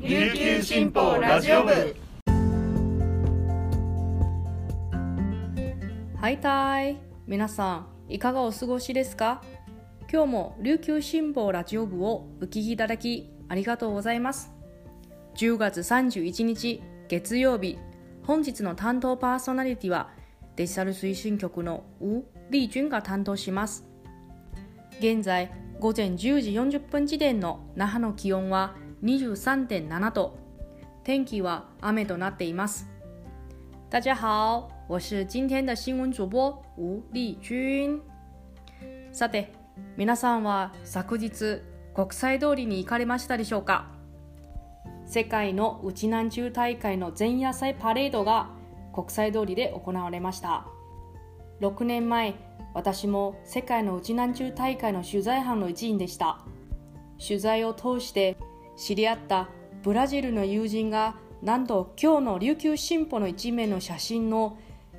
琉球新報ラジオ部。はいたい皆さんいかがお過ごしですか？今日も琉球新報ラジオ部をお聞きいただきありがとうございます。10月31日月曜日。本日の担当パーソナリティはデジタル推進局のウ・リージュンが担当します。現在午前10時40分時点の那覇の気温は23.7度。天気は雨となっています。大家好。我是今天的新闻主播吴丽君。さて皆さんは昨日国際通りに行かれましたでしょうか？世界の内南中大会の前夜祭パレードが国際通りで行われました。6年前私も世界の内南中大会の取材班の一員でした。取材を通して知り合ったブラジルの友人がなんと今日の琉球新報の一面の写真の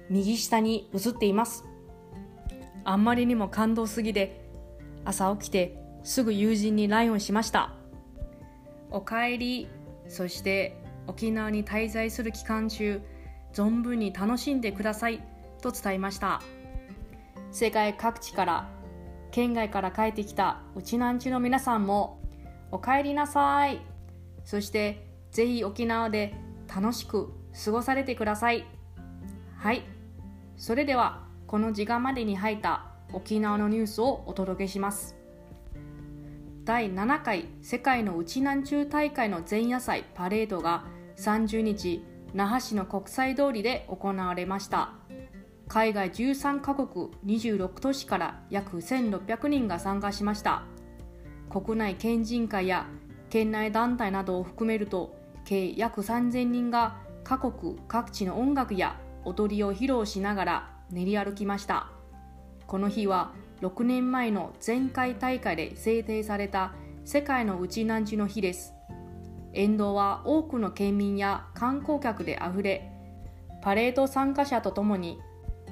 右下に写っています。あんまりにも感動すぎで朝起きてすぐ友人に LINE をしました。おかえりそして沖縄に滞在する期間中存分に楽しんでくださいと伝えました。世界各地から県外から帰ってきたうちなんちの皆さんもおかえりなさい。そしてぜひ沖縄で楽しく過ごされてください。はい。それではこの時間までに入った沖縄のニュースをお届けします。第7回世界の内南中大会の前夜祭パレードが30日那覇市の国際通りで行われました。海外13カ国26都市から約1600人が参加しました。国内県人会や県内団体などを含めると計約3000人が各国各地の音楽や踊りを披露しながら練り歩きました。この日は6年前の前回大会で制定された世界の内南地の日です。沿道は多くの県民や観光客であふれパレード参加者とともに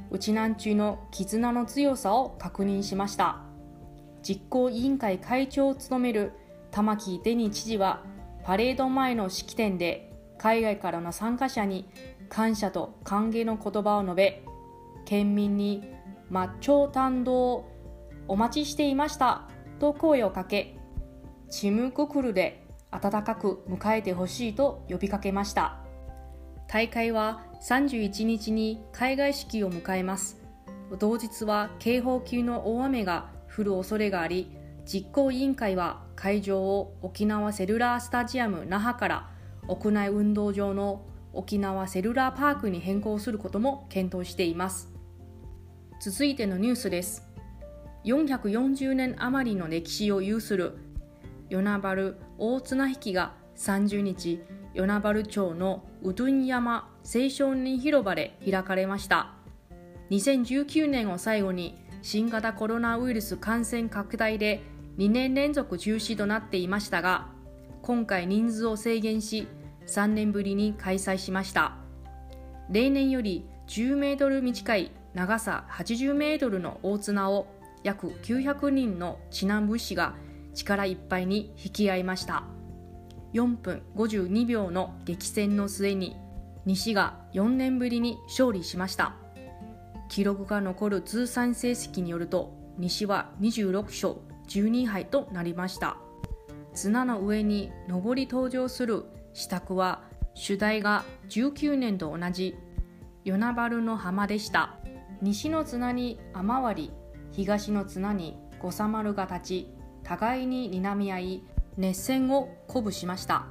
内南中の絆の強さを確認しました。実行委員会会長を務める玉城デニー知事はパレード前の式典で海外からの参加者に感謝と歓迎の言葉を述べ県民に抹茶担当お待ちしていましたと声をかけチムククルで温かく迎えてほしいと呼びかけました。大会は31日に海外式を迎えます。同日は警報級の大雨が降る恐れがあり実行委員会は会場を沖縄セルラースタジアム那覇から屋内運動場の沖縄セルラーパークに変更することも検討しています。続いてのニュースです。440年余りの歴史を有する与那原大綱引きが30日与那原町のうどん山青少年広場で開かれました。2019年を最後に新型コロナウイルス感染拡大で2年連続中止となっていましたが今回人数を制限し3年ぶりに開催しました。例年より10メートル短い長さ80メートルの大綱を約900人の知南武士が力いっぱいに引き合いました。4分52秒の激戦の末に西が4年ぶりに勝利しました。記録が残る通算成績によると西は26勝12敗となりました。綱の上に上り登場する支度は主題が19年と同じ与那原の浜でした。西の綱に雨割東の綱に五三丸が立ち互いに睨み合い熱戦を鼓舞しました。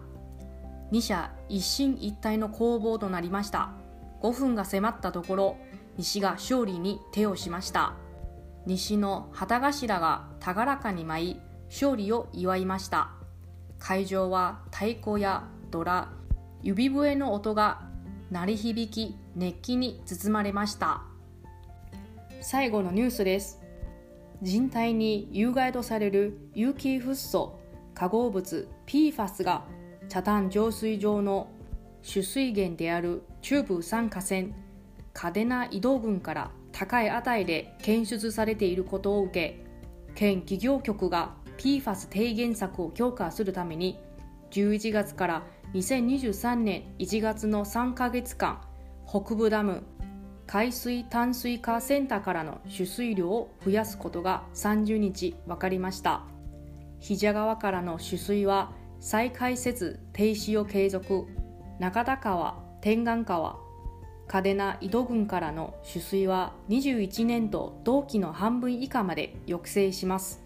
二者一進一退の攻防となりました。5分が迫ったところ西が勝利に手をしました。西の旗頭が高らかに舞い勝利を祝いました。会場は太鼓やドラ指笛の音が鳴り響き熱気に包まれました。最後のニュースです。人体に有害とされる有機フッ素化合物 PFAS が茶炭浄水場の主水源である中部酸化泉嘉手納移動群から高い値で検出されていることを受け県企業局が PFAS 低減策を強化するために11月から2023年1月の3ヶ月間、北部ダム海水淡水化センターからの取水量を増やすことが30日分かりました。比川からの取水は再開設停止を継続。中田川、天眼川、嘉手納井戸郡からの取水は21年度同期の半分以下まで抑制します。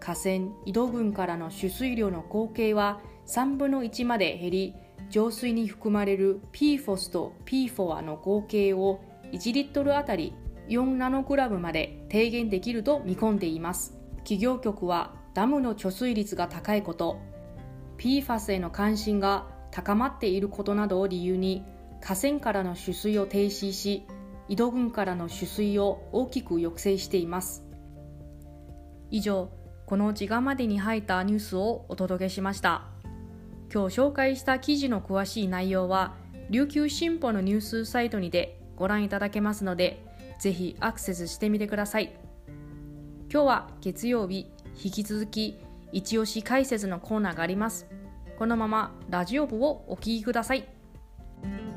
河川井戸郡からの取水量の合計は3分の1まで減り、浄水に含まれる PFOS と PFOA の合計を1リットルあたり4ナノグラムまで低減できると見込んでいます。企業局はダムの貯水率が高いこと、PFAS への関心が高まっていることなどを理由に河川からの取水を停止し、井戸群からの取水を大きく抑制しています。以上、この時間までに入ったニュースをお届けしました。今日紹介した記事の詳しい内容は、琉球新報のニュースサイトにてご覧いただけますので、ぜひアクセスしてみてください。今日は月曜日、引き続き一押し解説のコーナーがあります。このままラジオ部をお聴きください。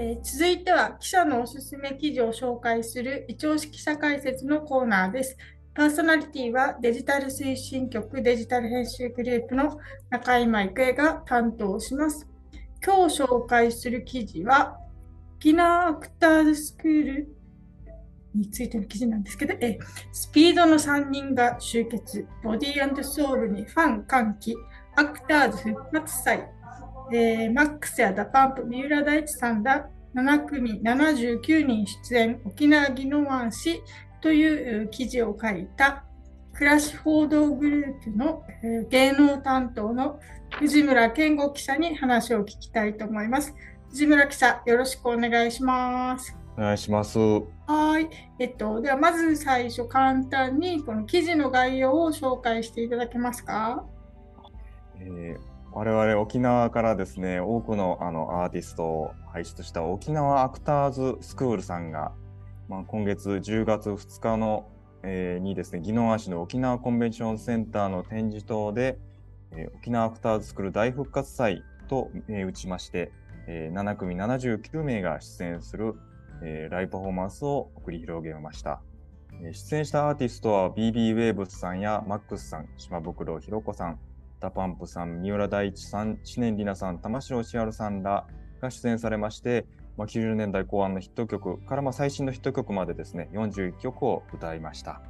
えー、続いては記者のおすすめ記事を紹介する一押し記者解説のコーナーです。パーソナリティはデジタル推進局デジタル編集グループの中今育恵が担当します。今日紹介する記事は沖縄アクターズスクールについての記事なんですけど、えスピードの3人が集結、ボディーソウルにファン歓喜、アクターズ復活祭えー、 MAX や DA PUMP、三浦大知さんら7組79人出演、沖縄技能案誌という記事を書いた暮らし報道グループの、えー、芸能担当の藤村健吾記者に話を聞きたいと思います。藤村記者、よろしくお願いします。お願いします。はい。えっと、ではまず最初簡単にこの記事の概要を紹介していただけますか？えー我々沖縄からですね多くのあのアーティストを輩出した沖縄アクターズスクールさんが、まあ、今月10月2日の、えー、にですね宜野湾市の沖縄コンベンションセンターの展示棟で、えー、沖縄アクターズスクール大復活祭と、えー、打ちまして、えー、7組79名が出演する、えー、ライブパフォーマンスを繰り広げました。出演したアーティストは BB ウェーブスさんやマックスさん、島袋ひろ子さん、DA PUMP さん、三浦大知さん、知念里奈さん、玉城千春さんらが出演されまして、まあ、90年代後半のヒット曲からまあ最新のヒット曲までですね、41曲を歌いました。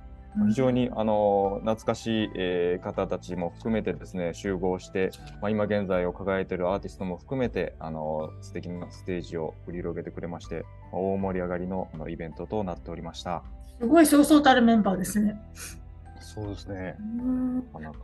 非常にあの懐かしい、えー、方たちも含めてですね集合して、まあ、今現在を輝いているアーティストも含めてあの素敵なステージを繰り広げてくれまして、大盛り上がりののイベントとなっておりました。すごいそうそうたるメンバーですね。そうですね。なかなか。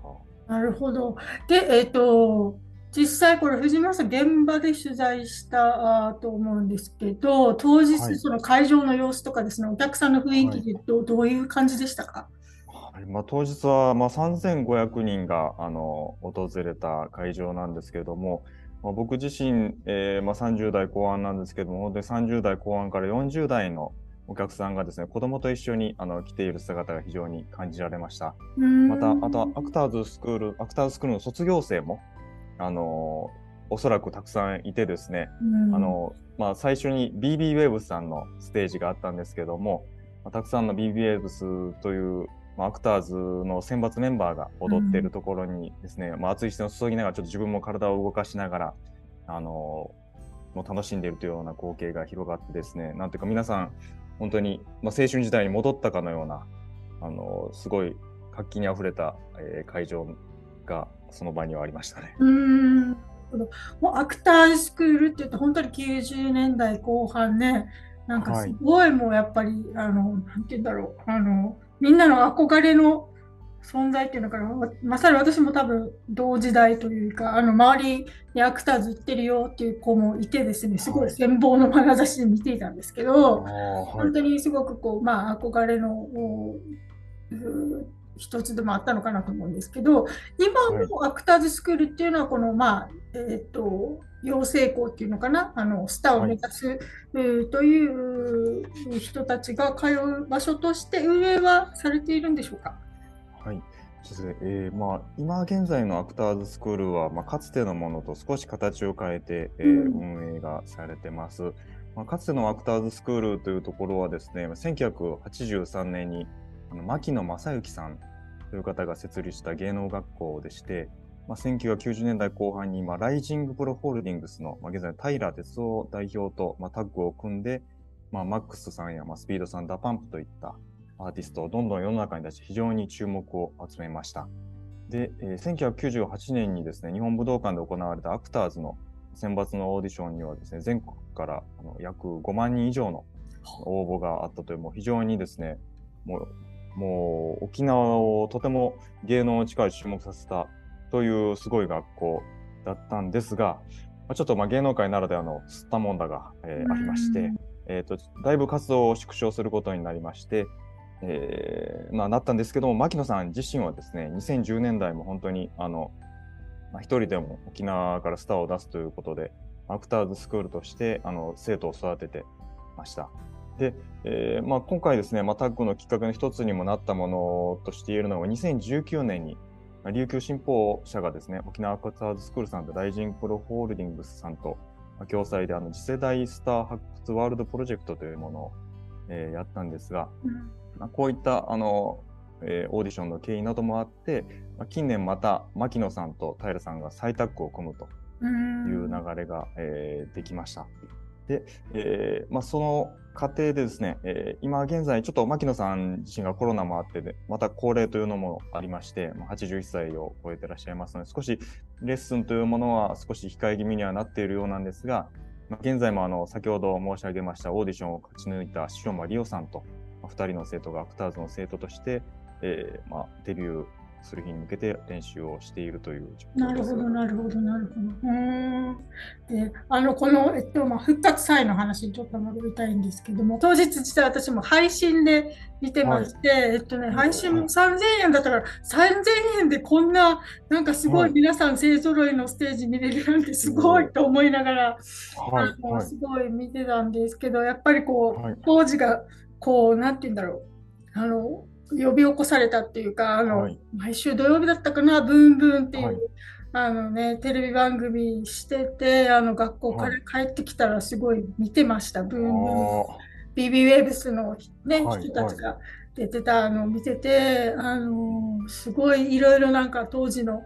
なるほど。で、えっ、ー、と、実際これ藤村さん現場で取材したと思うんですけど、当日その会場の様子とかですね、はい、お客さんの雰囲気でど,、どういう感じでしたか、はい。まあ、当日はまあ3500人があの訪れた会場なんですけれども、まあ、僕自身、えーまあ、30代後半なんですけども、本当に30代後半から40代のお客さんがですね、子供と一緒にあの来ている姿が非常に感じられました。また、あとはアクターズスクール、アクターズスクールの卒業生も、あのおそらくたくさんいてですね、あのまあ、最初に BB ウェーブスさんのステージがあったんですけども、まあ、たくさんの BB ウェーブスという、まあ、アクターズの選抜メンバーが踊っているところにですね、まあ、熱い視線を注ぎながら、ちょっと自分も体を動かしながら、あのもう楽しんでいるというような光景が広がってですね、なんていうか皆さん、本当に、まあ、青春時代に戻ったかのような、あのすごい活気にあふれた、えー、会場がその場にはありましたね。うん。もうアクタースクールって言って本当に90年代後半ねなんかすごいもうやっぱり、はい、あのなんて言うんだろう。あのみんなの憧れの存在っていうのかな、まさに私も多分同時代というか、あの周りにアクターズ行ってるよっていう子もいてですね、すごい羨望の眼差しで見ていたんですけど、はい。本当にすごくこう、まあ、憧れの一つでもあったのかなと思うんですけど、今のアクターズスクールっていうのは、この、まあ、えっ、と、養成校っていうのかな、あの、スターを目指す、うーという人たちが通う場所として運営はされているんでしょうか？はい。えーまあ、今現在のアクターズスクールは、まあ、かつてのものと少し形を変えて、えーうん運営がされてます。まあ、かつてのアクターズスクールというところはですね、まあ1983年にあのマキノ正幸さんという方が設立した芸能学校でして、まあ、1990年代後半に、まあ、ライジングプロホールディングスの、まあ、現在の平哲夫代表と、まあ、タッグを組んで、まあ、 MAX さんや、まあ、スピードさん、 DA PUMP といったアーティストをどんどん世の中に出して非常に注目を集めました。で、えー1998年にですね、日本武道館で行われたアクターズの選抜のオーディションにはですね、全国からあの約5万人以上の応募があったという、もう非常にですね、もうもう沖縄をとても芸能の力で注目させたというすごい学校だったんですが、まあ、ちょっとまあ芸能界ならではの吸ったもんだが、えーありまして、えー、とだいぶ活動を縮小することになりまして、えーまあ、なったんですけども牧野さん自身はですね2010年代も本当にあの、まあ、一人でも沖縄からスターを出すということでアクターズスクールとしてあの生徒を育ててました。で、えーまあ、今回ですね、まあ、タッグのきっかけの一つにもなったものとして言えるのが2019年に琉球新報社がですね沖縄アクターズスクールさんとライジングプロホールディングスさんと共催であの次世代スター発掘ワールドプロジェクトというものを、えーやったんですが、うんまあ、こういったあの、えーオーディションの経緯などもあって、まあ、近年また牧野さんと平さんが再タッグを組むとうんいう流れが、えーできました。で、えーまあ、その過程でですね、えー今現在ちょっと牧野さん自身がコロナもあってで、また高齢というのもありまして、まあ、81歳を超えてらっしゃいますので、少しレッスンというものは少し控え気味にはなっているようなんですが、まあ、現在もあの先ほど申し上げましたオーディションを勝ち抜いた塩間里夫さんと、まあ、2人の生徒がアクターズの生徒として、えーまあ、デビューする日に向けて練習をしているという状況です。なるほど、なるほど、なるほど。うー。んで、あの、この、えっと、まあ、復活祭の話にちょっと戻りたいんですけども、当日実は私も配信で見てまして、えっとね、配信も3000円だったから、3000円でこんな、なんかすごはい。い皆さん勢ぞろいのステージ見れるなんてすごいと思いながら、はい。はい。すごい見てたんですけど、やっぱりこう、はい。当時が、こう、なんて言うんだろう、あの、呼び起こされたっていうか、あの、はい。毎週土曜日だったかな、ブンブンっていう、はい。あのね、テレビ番組してて、あの、学校から帰ってきたらすごい見てました、ブンブン。あ BB ウェーブスのね、はい人たちが出てたのを見てて、あのすごいいろいろなんか当時の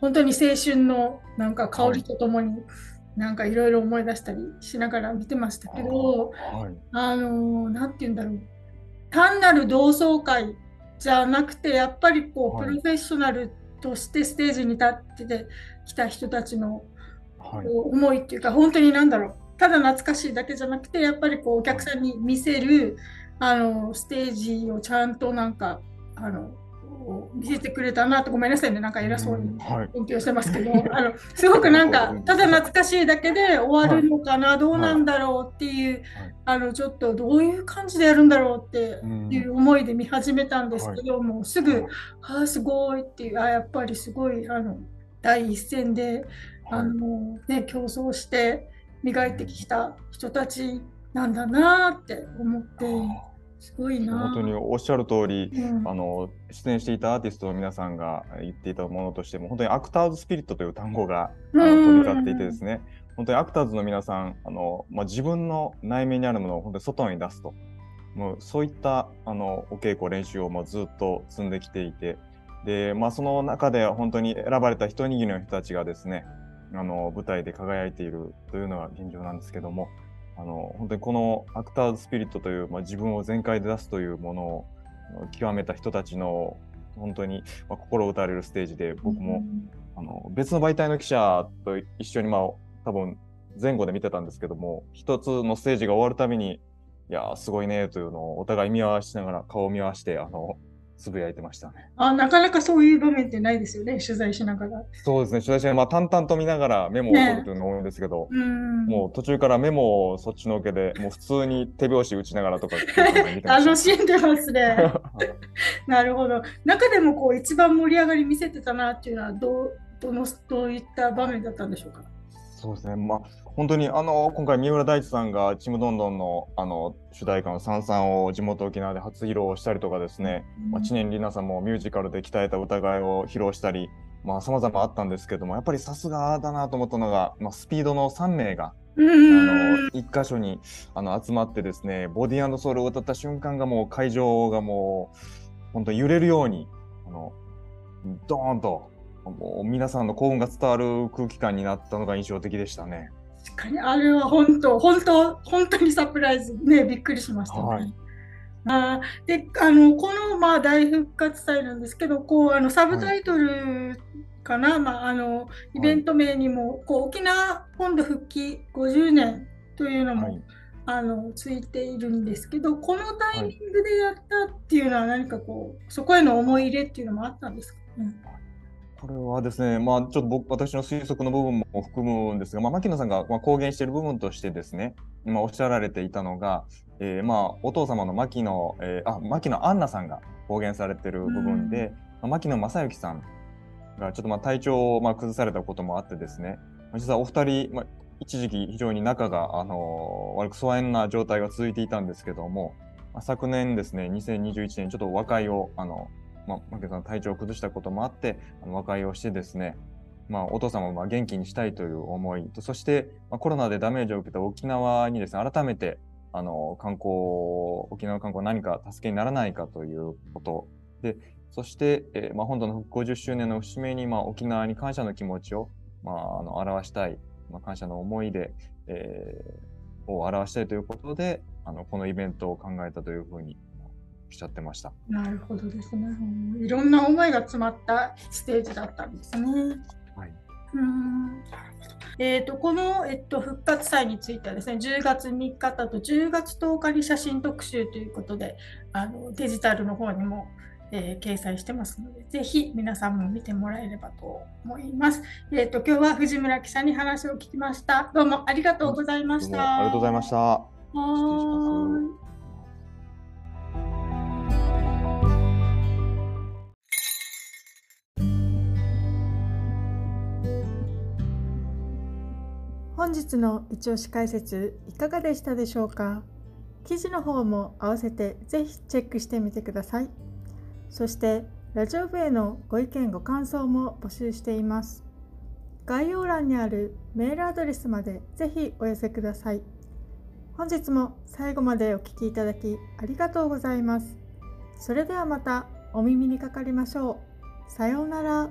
本当に青春のなんか香りとともに、なんかいろいろ思い出したりしながら見てましたけど、ーはい。あのなんて言うんだろう。単なる同窓会じゃなくてやっぱりこう、はい。プロフェッショナルとしてステージに立ってきた人たちのはい。思いっていうか本当に何だろう。ただ懐かしいだけじゃなくてやっぱりこうお客さんに見せるあのステージをちゃんとなんかあの見せてくれたなとごめんなさいね。なんか偉そうにはい。勉強してますけど あのすごくなんか ただ懐かしいだけで終わるのかな、どうなんだろうっていう、あのちょっとどういう感じでやるんだろうってうんいう思いで見始めたんですけど、もうすぐはいああすごいっていうあやっぱりすごいあの第一線であの、ね、競争して磨いてきた人たちなんだなって思ってすごいな。本当におっしゃる通り、うん。あの出演していたアーティストの皆さんが言っていたものとしても本当にアクターズスピリットという単語が飛び交っていてですね。本当にアクターズの皆さんあの、まあ、自分の内面にあるものを本当に外に出すと。もうそういったあのお稽古練習をもうずっと積んできていて。で、まあ、その中で本当に選ばれた一握りの人たちがですねあの舞台で輝いているというのが現状なんですけどもあの本当にこのアクターズスピリットという、まあ、自分を全開で出すというものを極めた人たちの本当に、まあ、心打たれるステージで僕も、あの別の媒体の記者と一緒に、まあ、多分前後で見てたんですけども一つのステージが終わるたびにいやーすごいねというのをお互い見合わせながら顔を見合わせてあのつぶやいてましたね。あ、なかなかそういう場面ってないですよね、取材しながら。そうですね、取材しながら、まあ、淡々と見ながらメモを取るというのが多いんですけど、うん。もう途中からメモをそっちのけで、もう普通に手拍子打ちながらとか 楽しんでますね。なるほど。中でもこう一番盛り上がり見せてたなっていうのはどうどのどういった場面だったんでしょうか？そうですね、まあ、本当にあの今回、三浦大知さんがちむどんどんのあの主題歌の「さんさん」を地元沖縄で初披露したりとかですね、まあ、知念里奈さんもミュージカルで鍛えた歌声を披露したり、さまざ、まあったんですけども、やっぱりさすがだなと思ったのが、まあ、スピードの3名が。あの一箇所にあの集まってですねボディソウルを歌った瞬間がもう会場がもう本当揺れるようにあのドーンともう皆さんの幸運が伝わる空気感になったのが印象的でしたね。確かにあれは本当本当本当にサプライズねびっくりしましたね。はい。あであのこの、まあ、大復活祭なんですけどこうあのサブタイトルかな、はい、まあ、あのイベント名にも、はい、こう沖縄本土復帰50年というのも、はい、あのついているんですけどこのタイミングでやったっていうのは何かこうそこへの思い入れっていうのもあったんですか、ね、これはですね、まあ、ちょっと僕私の推測の部分も含むんですが、まあ、牧野さんがまあ公言している部分としてですね、今おっしゃられていたのが、えー、まあお父様の牧野、えー、あ牧野アンナさんが公言されている部分で、うん、牧野正幸さんがちょっとまあ体調をまあ崩されたこともあってですね、実はお二人、まあ、一時期非常に仲が、あのー、悪く疎遠な状態が続いていたんですけども、まあ、昨年ですね、2021年、ちょっと和解を、あの、まあ、牧野さん体調を崩したこともあって、あの和解をしてですね、まあ、お父様を元気にしたいという思いと、そして、まあ、コロナでダメージを受けた沖縄にですね、改めて、あの、観光、沖縄観光何か助けにならないかということ。で、そして、えー、まあ、本土の復興50周年の節目に、まあ、沖縄に感謝の気持ちを、まあ、あの表したい、まあ、感謝の思いで、えー、を表したいということで、あの、このイベントを考えたというふうにっしゃってました。なるほどですね。いろんな思いが詰まったステージだったんですね。はい。うんえーと、この、えっと、復活祭についてはですね10月3日だと10月10日に写真特集ということであのデジタルの方にも、えー、掲載してますのでぜひ皆さんも見てもらえればと思います。えーと、今日は藤村記者に話を聞きました。どうもありがとうございました。ありがとうございました。はい。本日の一押し解説いかがでしたでしょうか？記事の方も合わせてぜひチェックしてみてください。そしてラジオ部へのご意見ご感想も募集しています。概要欄にあるメールアドレスまでぜひお寄せください。本日も最後までお聴きいただきありがとうございます。それではまたお耳にかかりましょう。さようなら。